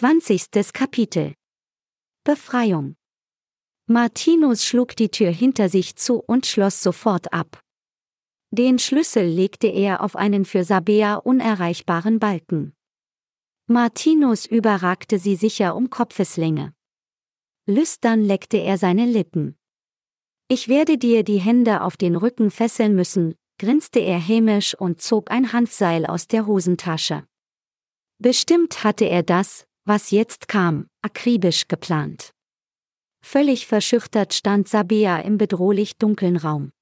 Zwanzigstes Kapitel Befreiung Martinus schlug die Tür hinter sich zu und schloss sofort ab. Den Schlüssel legte er auf einen für Sabea unerreichbaren Balken. Martinus überragte sie sicher um Kopfeslänge. Lüstern leckte er seine Lippen. Ich werde dir die Hände auf den Rücken fesseln müssen, grinste er hämisch und zog ein Hanfseil aus der Hosentasche. Bestimmt hatte er das, was jetzt kam, akribisch geplant. Völlig verschüchtert stand Sabea im bedrohlich dunklen Raum.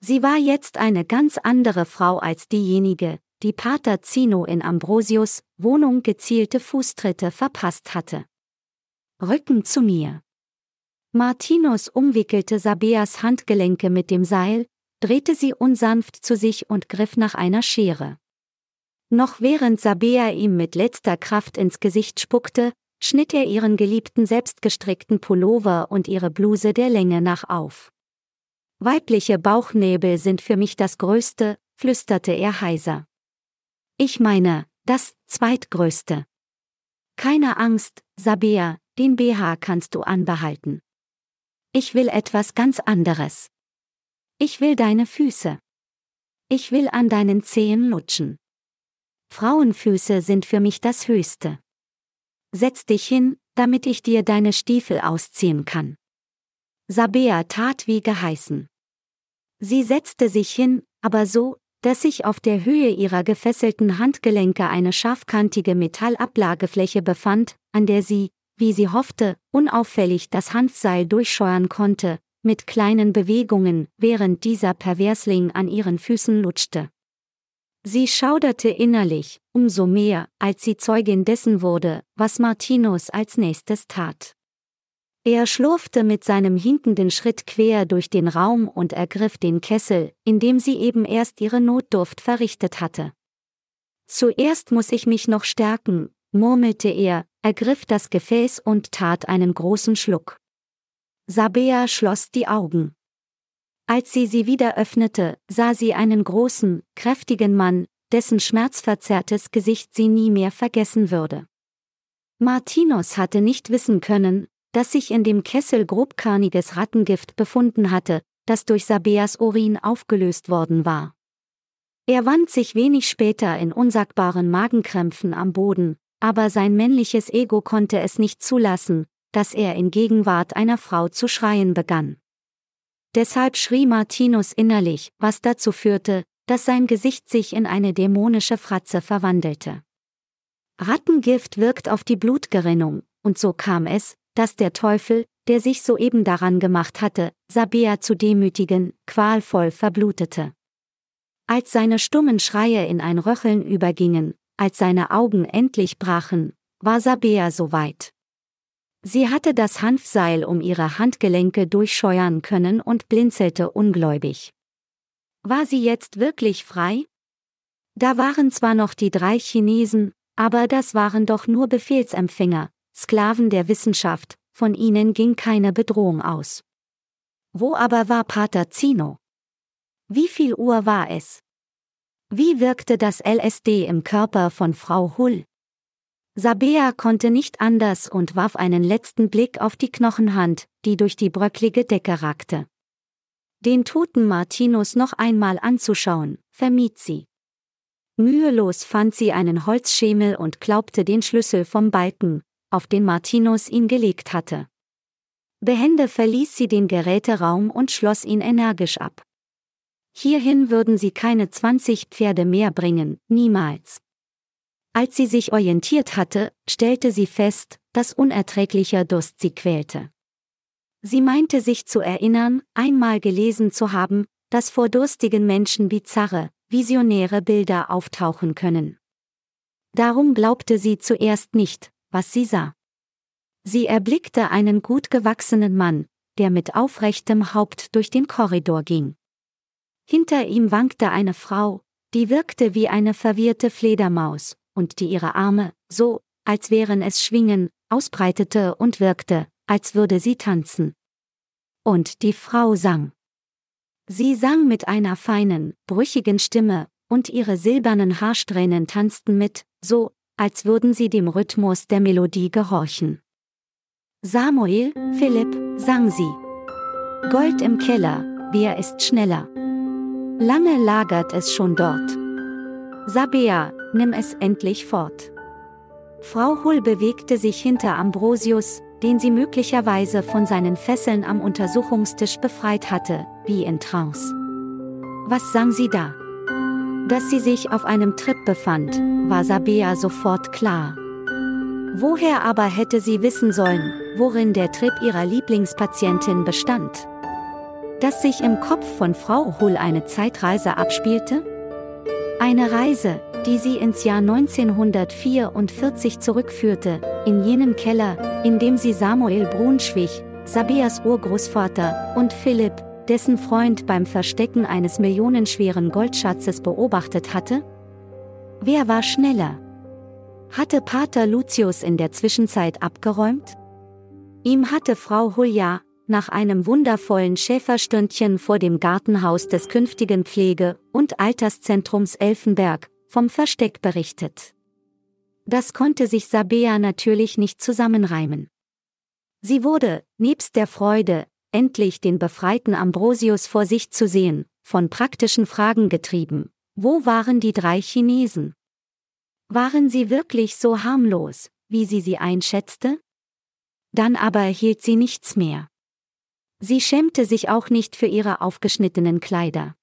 Sie war jetzt eine ganz andere Frau als diejenige, die Pater Zino in Ambrosius Wohnung gezielte Fußtritte verpasst hatte. Rücken zu mir. Martinus umwickelte Sabeas Handgelenke mit dem Seil, drehte sie unsanft zu sich und griff nach einer Schere. Noch während Sabea ihm mit letzter Kraft ins Gesicht spuckte, schnitt er ihren geliebten selbstgestrickten Pullover und ihre Bluse der Länge nach auf. Weibliche Bauchnäbel sind für mich das Größte, flüsterte er heiser. Ich meine, das zweitgrößte. Keine Angst, Sabea, den BH kannst du anbehalten. Ich will etwas ganz anderes. Ich will deine Füße. Ich will an deinen Zehen lutschen. Frauenfüße sind für mich das Höchste. Setz dich hin, damit ich dir deine Stiefel ausziehen kann. Sabea tat wie geheißen. Sie setzte sich hin, aber so, dass sich auf der Höhe ihrer gefesselten Handgelenke eine scharfkantige Metallablagefläche befand, an der sie, wie sie hoffte, unauffällig das Hanfseil durchscheuern konnte, mit kleinen Bewegungen, während dieser Perversling an ihren Füßen lutschte. Sie schauderte innerlich, umso mehr, als sie Zeugin dessen wurde, was Martinus als nächstes tat. Er schlurfte mit seinem hinkenden Schritt quer durch den Raum und ergriff den Kessel, in dem sie eben erst ihre Notdurft verrichtet hatte. Zuerst muss ich mich noch stärken, murmelte er, ergriff das Gefäß und tat einen großen Schluck. Sabea schloss die Augen. Als sie sie wieder öffnete, sah sie einen großen, kräftigen Mann, dessen schmerzverzerrtes Gesicht sie nie mehr vergessen würde. Martinus hatte nicht wissen können, dass sich in dem Kessel grobkarniges Rattengift befunden hatte, das durch Sabeas Urin aufgelöst worden war. Er wand sich wenig später in unsagbaren Magenkrämpfen am Boden, aber sein männliches Ego konnte es nicht zulassen, dass er in Gegenwart einer Frau zu schreien begann. Deshalb schrie Martinus innerlich, was dazu führte, dass sein Gesicht sich in eine dämonische Fratze verwandelte. Rattengift wirkt auf die Blutgerinnung, und so kam es, dass der Teufel, der sich soeben daran gemacht hatte, Sabea zu demütigen, qualvoll verblutete. Als seine stummen Schreie in ein Röcheln übergingen, als seine Augen endlich brachen, war Sabea soweit. Sie hatte das Hanfseil um ihre Handgelenke durchscheuern können und blinzelte ungläubig. War sie jetzt wirklich frei? Da waren zwar noch die drei Chinesen, aber das waren doch nur Befehlsempfänger, Sklaven der Wissenschaft, von ihnen ging keine Bedrohung aus. Wo aber war Pater Zino? Wie viel Uhr war es? Wie wirkte das LSD im Körper von Frau Hull? Sabea konnte nicht anders und warf einen letzten Blick auf die Knochenhand, die durch die bröcklige Decke ragte. Den toten Martinus noch einmal anzuschauen, vermied sie. Mühelos fand sie einen Holzschemel und glaubte den Schlüssel vom Balken, auf den Martinus ihn gelegt hatte. Behende verließ sie den Geräteraum und schloss ihn energisch ab. Hierhin würden sie keine 20 Pferde mehr bringen, niemals. Als sie sich orientiert hatte, stellte sie fest, dass unerträglicher Durst sie quälte. Sie meinte sich zu erinnern, einmal gelesen zu haben, dass vor durstigen Menschen bizarre, visionäre Bilder auftauchen können. Darum glaubte sie zuerst nicht, was sie sah. Sie erblickte einen gut gewachsenen Mann, der mit aufrechtem Haupt durch den Korridor ging. Hinter ihm wankte eine Frau, die wirkte wie eine verwirrte Fledermaus, und die ihre Arme, so, als wären es Schwingen, ausbreitete und wirkte, als würde sie tanzen. Und die Frau sang. Sie sang mit einer feinen, brüchigen Stimme, und ihre silbernen Haarsträhnen tanzten mit, so, als würden sie dem Rhythmus der Melodie gehorchen. Samuel, Philipp, sang sie. Gold im Keller, wer ist schneller? Lange lagert es schon dort. Sabea, nimm es endlich fort. Frau Hull bewegte sich hinter Ambrosius, den sie möglicherweise von seinen Fesseln am Untersuchungstisch befreit hatte, wie in Trance. Was sang sie da? Dass sie sich auf einem Trip befand, war Sabea sofort klar. Woher aber hätte sie wissen sollen, worin der Trip ihrer Lieblingspatientin bestand? Dass sich im Kopf von Frau Hull eine Zeitreise abspielte? Eine Reise, die sie ins Jahr 1944 zurückführte, in jenen Keller, in dem sie Samuel Brunschwig, Sabeas Urgroßvater, und Philipp, dessen Freund beim Verstecken eines millionenschweren Goldschatzes beobachtet hatte? Wer war schneller? Hatte Pater Lucius in der Zwischenzeit abgeräumt? Ihm hatte Frau Hulja, nach einem wundervollen Schäferstündchen vor dem Gartenhaus des künftigen Pflege- und Alterszentrums Elfenberg, vom Versteck berichtet. Das konnte sich Sabea natürlich nicht zusammenreimen. Sie wurde, nebst der Freude, endlich den befreiten Ambrosius vor sich zu sehen, von praktischen Fragen getrieben. Wo waren die drei Chinesen? Waren sie wirklich so harmlos, wie sie sie einschätzte? Dann aber erhielt sie nichts mehr. Sie schämte sich auch nicht für ihre aufgeschnittenen Kleider.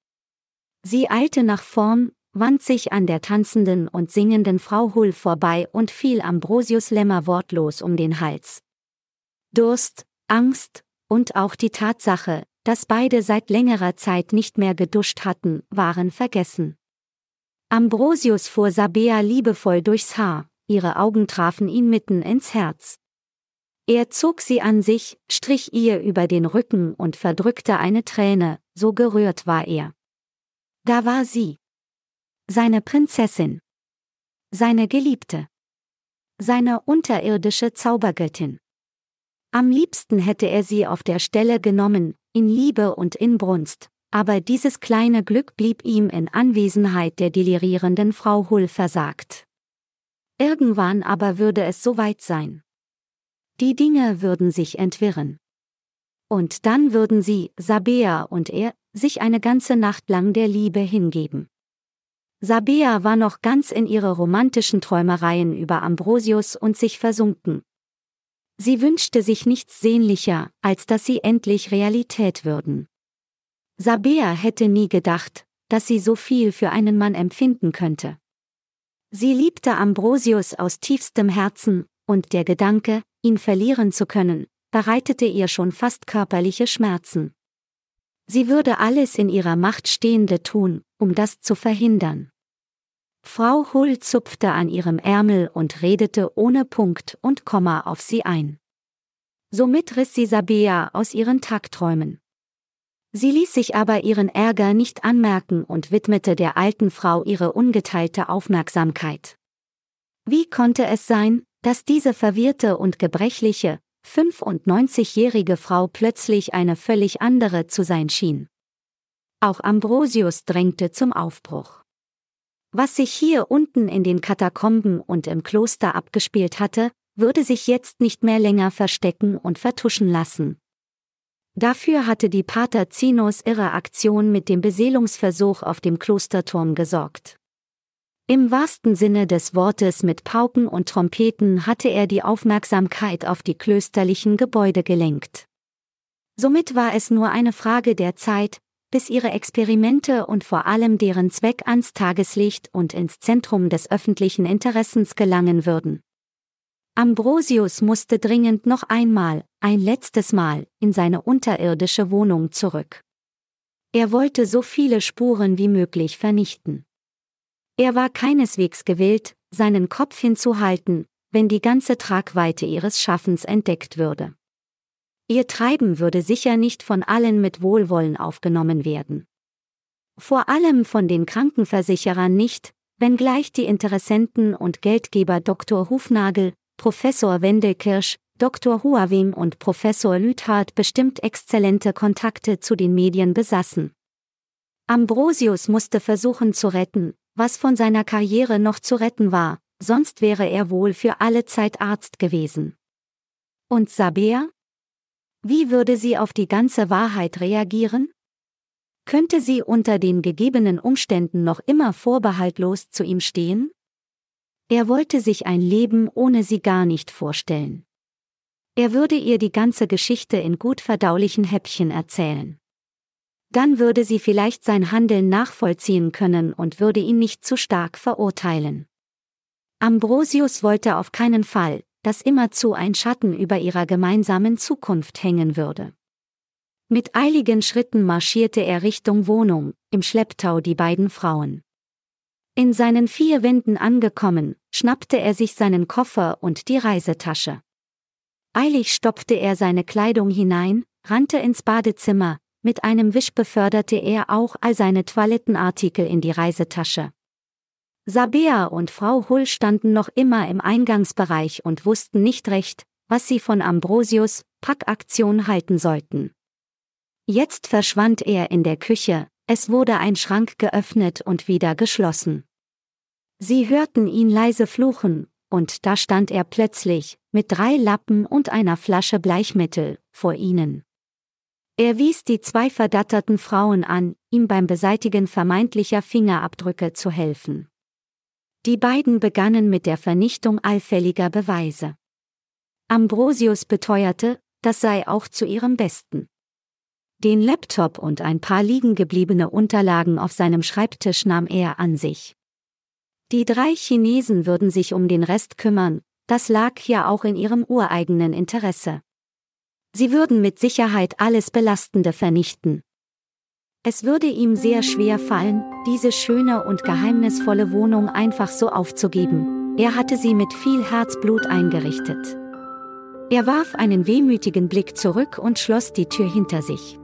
Sie eilte nach vorn, wand sich an der tanzenden und singenden Frau Hull vorbei und fiel Ambrosius Lämmer wortlos um den Hals. Durst, Angst und auch die Tatsache, dass beide seit längerer Zeit nicht mehr geduscht hatten, waren vergessen. Ambrosius fuhr Sabea liebevoll durchs Haar, ihre Augen trafen ihn mitten ins Herz. Er zog sie an sich, strich ihr über den Rücken und verdrückte eine Träne, so gerührt war er. Da war sie. Seine Prinzessin. Seine Geliebte. Seine unterirdische Zaubergöttin. Am liebsten hätte er sie auf der Stelle genommen, in Liebe und Inbrunst, aber dieses kleine Glück blieb ihm in Anwesenheit der delirierenden Frau Hull versagt. Irgendwann aber würde es soweit sein. Die Dinge würden sich entwirren. Und dann würden sie, Sabea und er, sich eine ganze Nacht lang der Liebe hingeben. Sabea war noch ganz in ihre romantischen Träumereien über Ambrosius und sich versunken. Sie wünschte sich nichts sehnlicher, als dass sie endlich Realität würden. Sabea hätte nie gedacht, dass sie so viel für einen Mann empfinden könnte. Sie liebte Ambrosius aus tiefstem Herzen, und der Gedanke, ihn verlieren zu können, bereitete ihr schon fast körperliche Schmerzen. Sie würde alles in ihrer Macht Stehende tun, um das zu verhindern. Frau Hull zupfte an ihrem Ärmel und redete ohne Punkt und Komma auf sie ein. Somit riss sie Sabea aus ihren Tagträumen. Sie ließ sich aber ihren Ärger nicht anmerken und widmete der alten Frau ihre ungeteilte Aufmerksamkeit. Wie konnte es sein, dass diese verwirrte und gebrechliche, 95-jährige Frau plötzlich eine völlig andere zu sein schien. Auch Ambrosius drängte zum Aufbruch. Was sich hier unten in den Katakomben und im Kloster abgespielt hatte, würde sich jetzt nicht mehr länger verstecken und vertuschen lassen. Dafür hatte die Pater Zinus irre Aktion mit dem Beseelungsversuch auf dem Klosterturm gesorgt. Im wahrsten Sinne des Wortes mit Pauken und Trompeten hatte er die Aufmerksamkeit auf die klösterlichen Gebäude gelenkt. Somit war es nur eine Frage der Zeit, bis ihre Experimente und vor allem deren Zweck ans Tageslicht und ins Zentrum des öffentlichen Interessens gelangen würden. Ambrosius musste dringend noch einmal, ein letztes Mal, in seine unterirdische Wohnung zurück. Er wollte so viele Spuren wie möglich vernichten. Er war keineswegs gewillt, seinen Kopf hinzuhalten, wenn die ganze Tragweite ihres Schaffens entdeckt würde. Ihr Treiben würde sicher nicht von allen mit Wohlwollen aufgenommen werden. Vor allem von den Krankenversicherern nicht, wenngleich die Interessenten und Geldgeber Dr. Hufnagel, Professor Wendelkirsch, Dr. Huawing und Professor Lüthard bestimmt exzellente Kontakte zu den Medien besaßen. Ambrosius musste versuchen zu retten, was von seiner Karriere noch zu retten war, sonst wäre er wohl für alle Zeit Arzt gewesen. Und Sabea? Wie würde sie auf die ganze Wahrheit reagieren? Könnte sie unter den gegebenen Umständen noch immer vorbehaltlos zu ihm stehen? Er wollte sich ein Leben ohne sie gar nicht vorstellen. Er würde ihr die ganze Geschichte in gut verdaulichen Häppchen erzählen. Dann würde sie vielleicht sein Handeln nachvollziehen können und würde ihn nicht zu stark verurteilen. Ambrosius wollte auf keinen Fall, dass immerzu ein Schatten über ihrer gemeinsamen Zukunft hängen würde. Mit eiligen Schritten marschierte er Richtung Wohnung, im Schlepptau die beiden Frauen. In seinen vier Wänden angekommen, schnappte er sich seinen Koffer und die Reisetasche. Eilig stopfte er seine Kleidung hinein, rannte ins Badezimmer, mit einem Wisch beförderte er auch all seine Toilettenartikel in die Reisetasche. Sabea und Frau Hull standen noch immer im Eingangsbereich und wussten nicht recht, was sie von Ambrosius Packaktion halten sollten. Jetzt verschwand er in der Küche, es wurde ein Schrank geöffnet und wieder geschlossen. Sie hörten ihn leise fluchen, und da stand er plötzlich, mit drei Lappen und einer Flasche Bleichmittel, vor ihnen. Er wies die zwei verdatterten Frauen an, ihm beim Beseitigen vermeintlicher Fingerabdrücke zu helfen. Die beiden begannen mit der Vernichtung allfälliger Beweise. Ambrosius beteuerte, das sei auch zu ihrem Besten. Den Laptop und ein paar liegengebliebene Unterlagen auf seinem Schreibtisch nahm er an sich. Die drei Chinesen würden sich um den Rest kümmern, das lag ja auch in ihrem ureigenen Interesse. Sie würden mit Sicherheit alles Belastende vernichten. Es würde ihm sehr schwer fallen, diese schöne und geheimnisvolle Wohnung einfach so aufzugeben, er hatte sie mit viel Herzblut eingerichtet. Er warf einen wehmütigen Blick zurück und schloss die Tür hinter sich.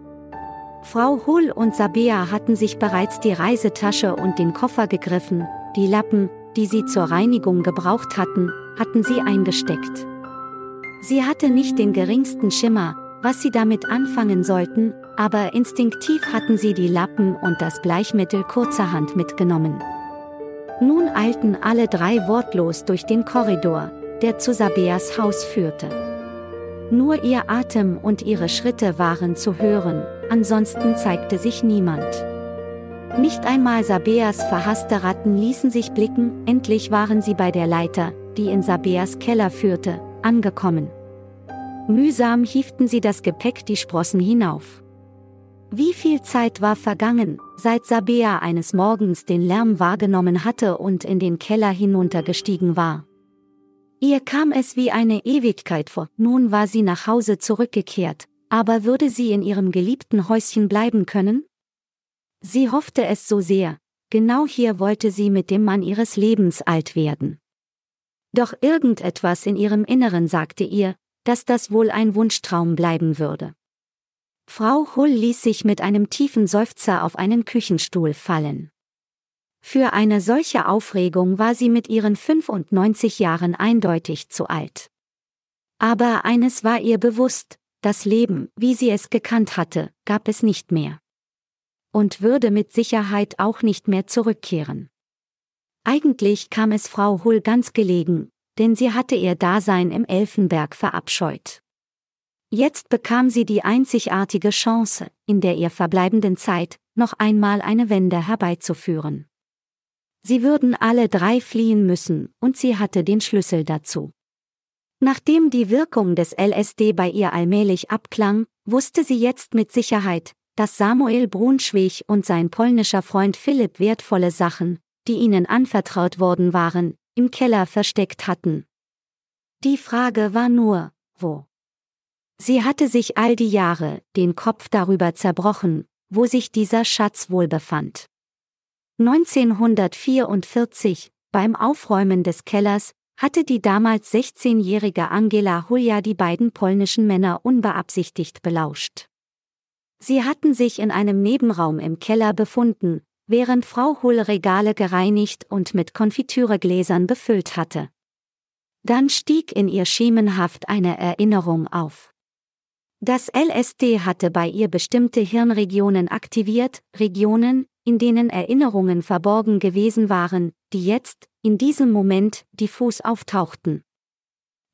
Frau Hull und Sabea hatten sich bereits die Reisetasche und den Koffer gegriffen, die Lappen, die sie zur Reinigung gebraucht hatten, hatten sie eingesteckt. Sie hatte nicht den geringsten Schimmer, was sie damit anfangen sollten, aber instinktiv hatten sie die Lappen und das Bleichmittel kurzerhand mitgenommen. Nun eilten alle drei wortlos durch den Korridor, der zu Sabeas Haus führte. Nur ihr Atem und ihre Schritte waren zu hören, ansonsten zeigte sich niemand. Nicht einmal Sabeas verhasste Ratten ließen sich blicken, endlich waren sie bei der Leiter, die in Sabeas Keller führte, angekommen. Mühsam hieften sie das Gepäck die Sprossen hinauf. Wie viel Zeit war vergangen, seit Sabea eines Morgens den Lärm wahrgenommen hatte und in den Keller hinuntergestiegen war. Ihr kam es wie eine Ewigkeit vor, nun war sie nach Hause zurückgekehrt, aber würde sie in ihrem geliebten Häuschen bleiben können? Sie hoffte es so sehr, genau hier wollte sie mit dem Mann ihres Lebens alt werden. Doch irgendetwas in ihrem Inneren sagte ihr, dass das wohl ein Wunschtraum bleiben würde. Frau Hull ließ sich mit einem tiefen Seufzer auf einen Küchenstuhl fallen. Für eine solche Aufregung war sie mit ihren 95 Jahren eindeutig zu alt. Aber eines war ihr bewusst, das Leben, wie sie es gekannt hatte, gab es nicht mehr. Und würde mit Sicherheit auch nicht mehr zurückkehren. Eigentlich kam es Frau Hull ganz gelegen, denn sie hatte ihr Dasein im Elfenberg verabscheut. Jetzt bekam sie die einzigartige Chance, in der ihr verbleibenden Zeit, noch einmal eine Wende herbeizuführen. Sie würden alle drei fliehen müssen, und sie hatte den Schlüssel dazu. Nachdem die Wirkung des LSD bei ihr allmählich abklang, wusste sie jetzt mit Sicherheit, dass Samuel Brunschwig und sein polnischer Freund Philipp wertvolle Sachen, die ihnen anvertraut worden waren, im Keller versteckt hatten. Die Frage war nur, wo. Sie hatte sich all die Jahre den Kopf darüber zerbrochen, wo sich dieser Schatz wohl befand. 1944, beim Aufräumen des Kellers, hatte die damals 16-jährige Angela Hulja die beiden polnischen Männer unbeabsichtigt belauscht. Sie hatten sich in einem Nebenraum im Keller befunden, während Frau Hull Regale gereinigt und mit Konfitüregläsern befüllt hatte. Dann stieg in ihr schemenhaft eine Erinnerung auf. Das LSD hatte bei ihr bestimmte Hirnregionen aktiviert, Regionen, in denen Erinnerungen verborgen gewesen waren, die jetzt, in diesem Moment, diffus auftauchten.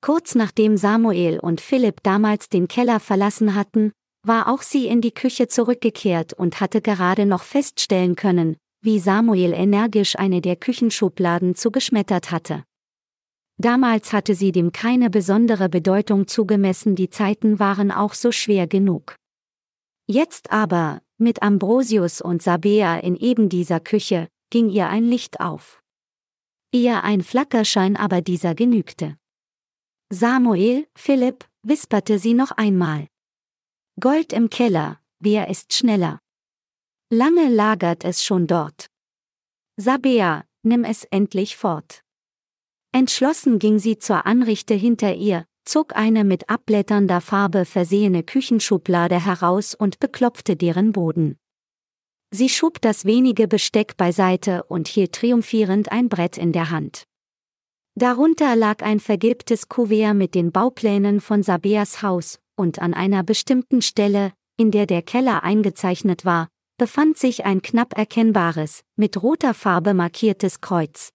Kurz nachdem Samuel und Philipp damals den Keller verlassen hatten, war auch sie in die Küche zurückgekehrt und hatte gerade noch feststellen können, wie Samuel energisch eine der Küchenschubladen zugeschmettert hatte. Damals hatte sie dem keine besondere Bedeutung zugemessen, die Zeiten waren auch so schwer genug. Jetzt aber, mit Ambrosius und Sabea in eben dieser Küche, ging ihr ein Licht auf. Eher ein Flackerschein aber dieser genügte. Samuel, Philipp, wisperte sie noch einmal. Gold im Keller, wer ist schneller? Lange lagert es schon dort. Sabea, nimm es endlich fort. Entschlossen ging sie zur Anrichte hinter ihr, zog eine mit abblätternder Farbe versehene Küchenschublade heraus und beklopfte deren Boden. Sie schob das wenige Besteck beiseite und hielt triumphierend ein Brett in der Hand. Darunter lag ein vergilbtes Kuvert mit den Bauplänen von Sabeas Haus, und an einer bestimmten Stelle, in der der Keller eingezeichnet war, befand sich ein knapp erkennbares, mit roter Farbe markiertes Kreuz.